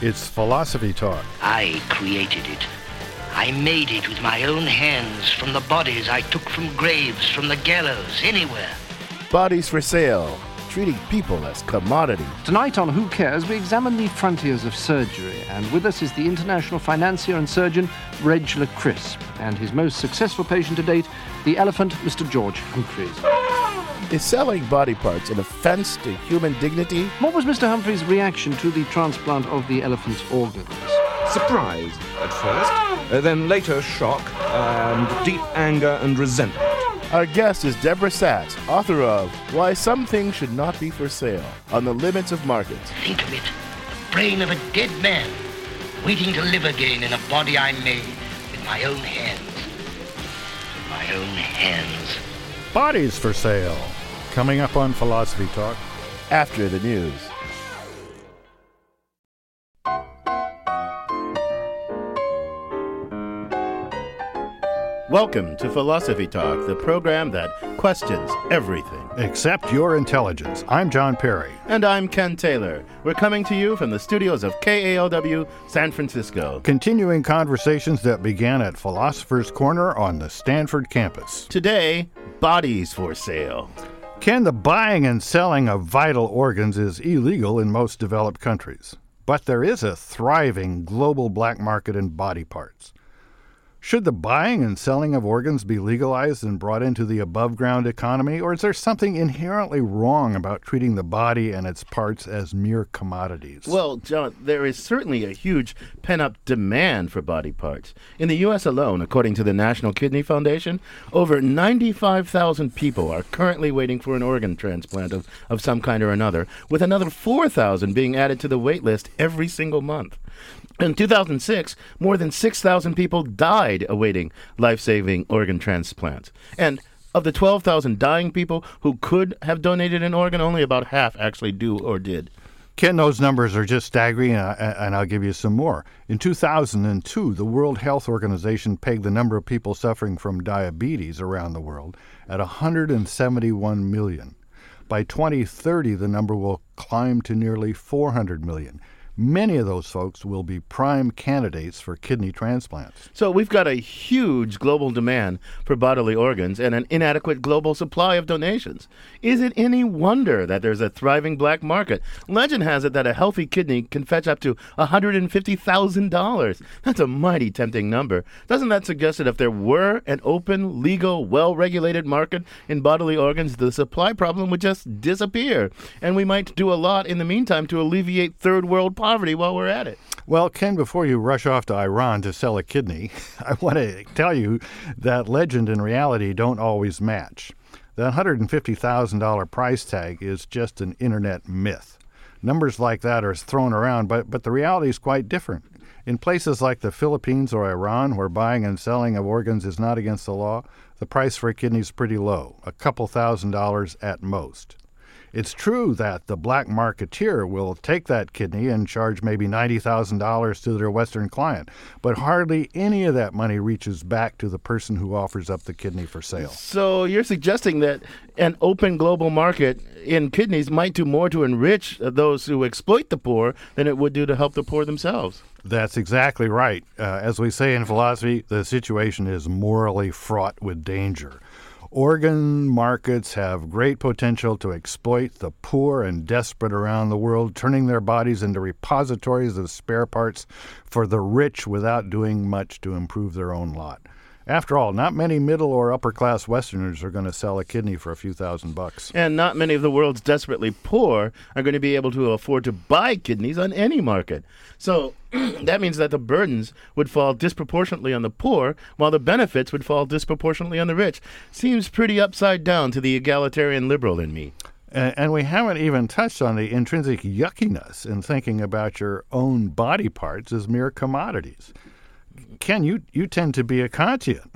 It's Philosophy Talk. I created it. I made it with my own hands from the bodies I took from graves, from the gallows, anywhere. Bodies for sale, treating people as commodity. Tonight on Who Cares, we examine the frontiers of surgery, and with us is the international financier and surgeon Reg LaCrisp, and his most successful patient to date, the elephant Mr. George Humphreys. Is selling body parts an offense to human dignity? What was Mr. Humphreys' reaction to the transplant of the elephant's organs? Surprise at first, uh, then later shock and deep anger and resentment. Our guest is Deborah Satz, author of Why Some Things Should Not Be for Sale on the Limits of Markets. Think of it the brain of a dead man, waiting to live again in a body I made with my own hands. With my own hands. Bodies for sale. Coming up on Philosophy Talk. After the news. Welcome to Philosophy Talk, the program that questions everything. except your intelligence. I'm John Perry. And I'm Ken Taylor. We're coming to you from the studios of KALW San Francisco. Continuing conversations that began at Philosopher's Corner on the Stanford campus. Today, bodies for sale. Ken, the buying and selling of vital organs is illegal in most developed countries. But there is a thriving global black market in body parts. Should the buying and selling of organs be legalized and brought into the above ground economy, or is there something inherently wrong about treating the body and its parts as mere commodities? Well, John, there is certainly a huge pent up demand for body parts. In the U.S. alone, according to the National Kidney Foundation, over 95,000 people are currently waiting for an organ transplant of, of some kind or another, with another 4,000 being added to the wait list every single month. In 2006, more than 6,000 people died awaiting life saving organ transplants. And of the 12,000 dying people who could have donated an organ, only about half actually do or did. Ken, those numbers are just staggering, uh, and I'll give you some more. In 2002, the World Health Organization pegged the number of people suffering from diabetes around the world at 171 million. By 2030, the number will climb to nearly 400 million. Many of those folks will be prime candidates for kidney transplants. So we've got a huge global demand for bodily organs and an inadequate global supply of donations. Is it any wonder that there's a thriving black market? Legend has it that a healthy kidney can fetch up to $150,000. That's a mighty tempting number. Doesn't that suggest that if there were an open, legal, well regulated market in bodily organs, the supply problem would just disappear? And we might do a lot in the meantime to alleviate third world poverty while we're at it. Well, Ken, before you rush off to Iran to sell a kidney, I want to tell you that legend and reality don't always match. The $150,000 price tag is just an internet myth. Numbers like that are thrown around, but, but the reality is quite different. In places like the Philippines or Iran, where buying and selling of organs is not against the law, the price for a kidney is pretty low, a couple thousand dollars at most. It's true that the black marketeer will take that kidney and charge maybe $90,000 to their Western client, but hardly any of that money reaches back to the person who offers up the kidney for sale. So you're suggesting that an open global market in kidneys might do more to enrich those who exploit the poor than it would do to help the poor themselves. That's exactly right. Uh, as we say in philosophy, the situation is morally fraught with danger. Organ markets have great potential to exploit the poor and desperate around the world, turning their bodies into repositories of spare parts for the rich without doing much to improve their own lot. After all, not many middle or upper class Westerners are going to sell a kidney for a few thousand bucks. And not many of the world's desperately poor are going to be able to afford to buy kidneys on any market. So that means that the burdens would fall disproportionately on the poor, while the benefits would fall disproportionately on the rich. Seems pretty upside down to the egalitarian liberal in me. And we haven't even touched on the intrinsic yuckiness in thinking about your own body parts as mere commodities. Ken, you, you tend to be a Kantian.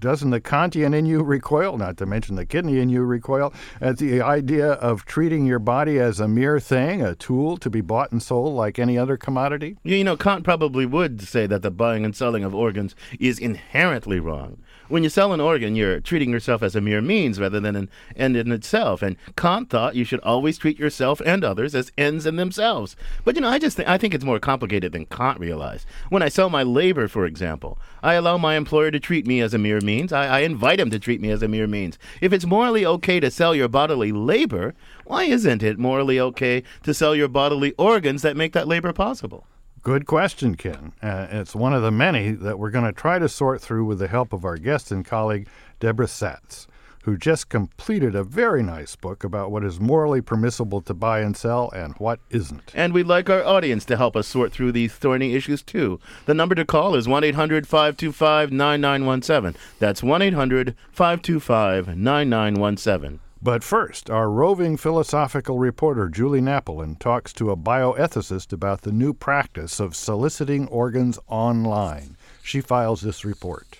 Doesn't the Kantian in you recoil, not to mention the kidney in you recoil, at the idea of treating your body as a mere thing, a tool to be bought and sold like any other commodity? You know, Kant probably would say that the buying and selling of organs is inherently wrong. When you sell an organ, you're treating yourself as a mere means rather than an end in itself. And Kant thought you should always treat yourself and others as ends in themselves. But you know, I just think I think it's more complicated than Kant realized. When I sell my labor, for example, I allow my employer to treat me as a mere means. I, I invite him to treat me as a mere means. If it's morally okay to sell your bodily labor, why isn't it morally okay to sell your bodily organs that make that labor possible? Good question, Ken. Uh, it's one of the many that we're going to try to sort through with the help of our guest and colleague, Deborah Satz, who just completed a very nice book about what is morally permissible to buy and sell and what isn't. And we'd like our audience to help us sort through these thorny issues too. The number to call is 1 800 525 9917. That's 1 800 525 9917. But first, our roving philosophical reporter Julie Napolin talks to a bioethicist about the new practice of soliciting organs online. She files this report.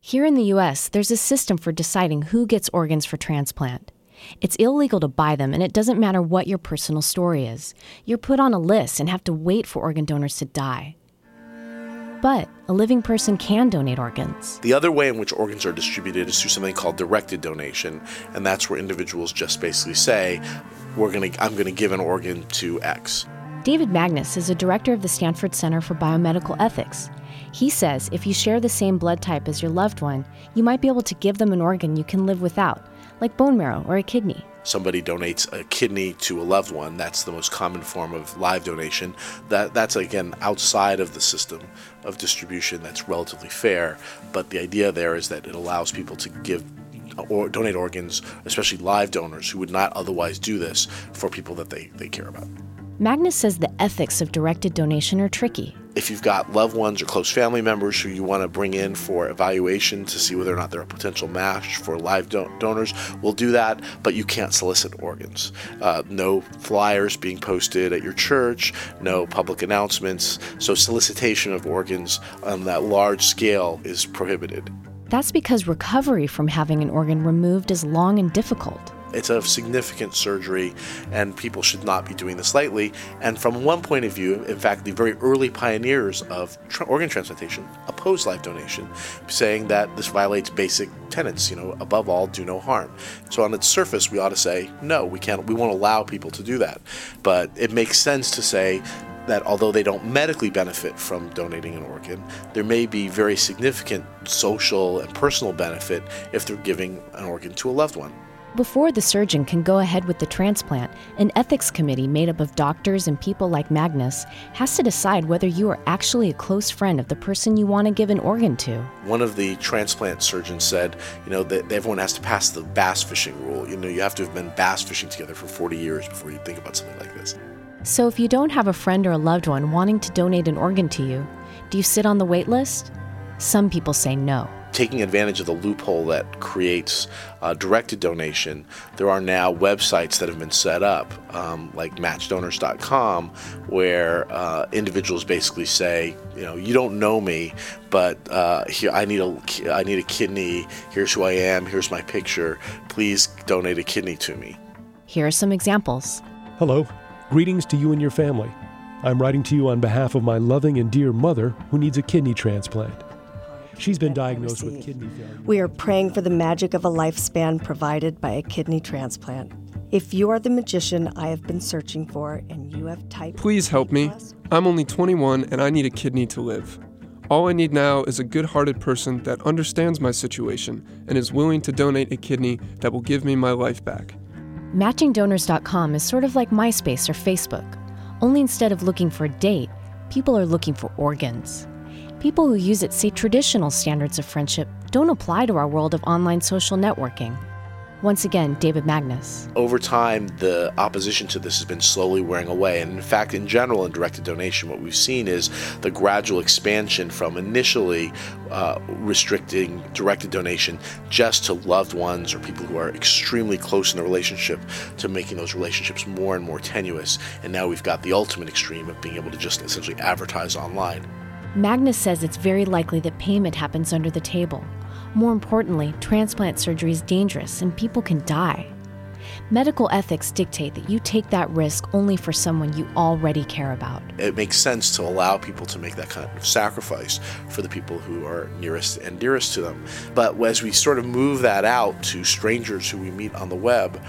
Here in the U.S., there's a system for deciding who gets organs for transplant. It's illegal to buy them, and it doesn't matter what your personal story is. You're put on a list and have to wait for organ donors to die. But a living person can donate organs. The other way in which organs are distributed is through something called directed donation, and that's where individuals just basically say, "We're going to I'm going to give an organ to X." David Magnus is a director of the Stanford Center for Biomedical Ethics. He says if you share the same blood type as your loved one, you might be able to give them an organ you can live without, like bone marrow or a kidney somebody donates a kidney to a loved one, that's the most common form of live donation. That that's again outside of the system of distribution that's relatively fair, but the idea there is that it allows people to give uh, or donate organs, especially live donors who would not otherwise do this for people that they, they care about. Magnus says the ethics of directed donation are tricky. If you've got loved ones or close family members who you want to bring in for evaluation to see whether or not they're a potential match for live donors, we'll do that, but you can't solicit organs. Uh, no flyers being posted at your church, no public announcements. So, solicitation of organs on that large scale is prohibited. That's because recovery from having an organ removed is long and difficult. It's a significant surgery, and people should not be doing this lightly. And from one point of view, in fact, the very early pioneers of tra- organ transplantation opposed live donation, saying that this violates basic tenets. You know, above all, do no harm. So on its surface, we ought to say no. We can't. We won't allow people to do that. But it makes sense to say that although they don't medically benefit from donating an organ, there may be very significant social and personal benefit if they're giving an organ to a loved one. Before the surgeon can go ahead with the transplant, an ethics committee made up of doctors and people like Magnus has to decide whether you are actually a close friend of the person you want to give an organ to. One of the transplant surgeons said, you know, that everyone has to pass the bass fishing rule. You know, you have to have been bass fishing together for 40 years before you think about something like this. So if you don't have a friend or a loved one wanting to donate an organ to you, do you sit on the wait list? Some people say no taking advantage of the loophole that creates uh, directed donation, there are now websites that have been set up, um, like matchdonors.com, where uh, individuals basically say, you know, you don't know me, but uh, here I need a I need a kidney. Here's who I am. Here's my picture. Please donate a kidney to me. Here are some examples. Hello, greetings to you and your family. I'm writing to you on behalf of my loving and dear mother who needs a kidney transplant. She's been diagnosed with kidney failure. We are praying for the magic of a lifespan provided by a kidney transplant. If you are the magician I have been searching for and you have typed. Please help me. I'm only 21 and I need a kidney to live. All I need now is a good hearted person that understands my situation and is willing to donate a kidney that will give me my life back. MatchingDonors.com is sort of like MySpace or Facebook, only instead of looking for a date, people are looking for organs. People who use it say traditional standards of friendship don't apply to our world of online social networking. Once again, David Magnus. Over time, the opposition to this has been slowly wearing away. And in fact, in general, in directed donation, what we've seen is the gradual expansion from initially uh, restricting directed donation just to loved ones or people who are extremely close in the relationship to making those relationships more and more tenuous. And now we've got the ultimate extreme of being able to just essentially advertise online. Magnus says it's very likely that payment happens under the table. More importantly, transplant surgery is dangerous and people can die. Medical ethics dictate that you take that risk only for someone you already care about. It makes sense to allow people to make that kind of sacrifice for the people who are nearest and dearest to them. But as we sort of move that out to strangers who we meet on the web,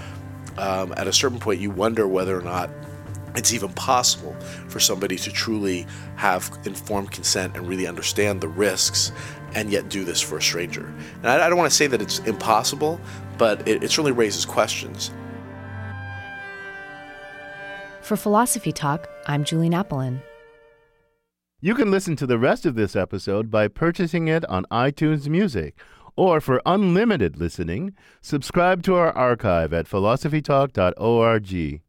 um, at a certain point you wonder whether or not it's even possible for somebody to truly have informed consent and really understand the risks and yet do this for a stranger. And I, I don't want to say that it's impossible, but it, it certainly raises questions. For Philosophy Talk, I'm Julie Napolin. You can listen to the rest of this episode by purchasing it on iTunes Music. Or for unlimited listening, subscribe to our archive at philosophytalk.org.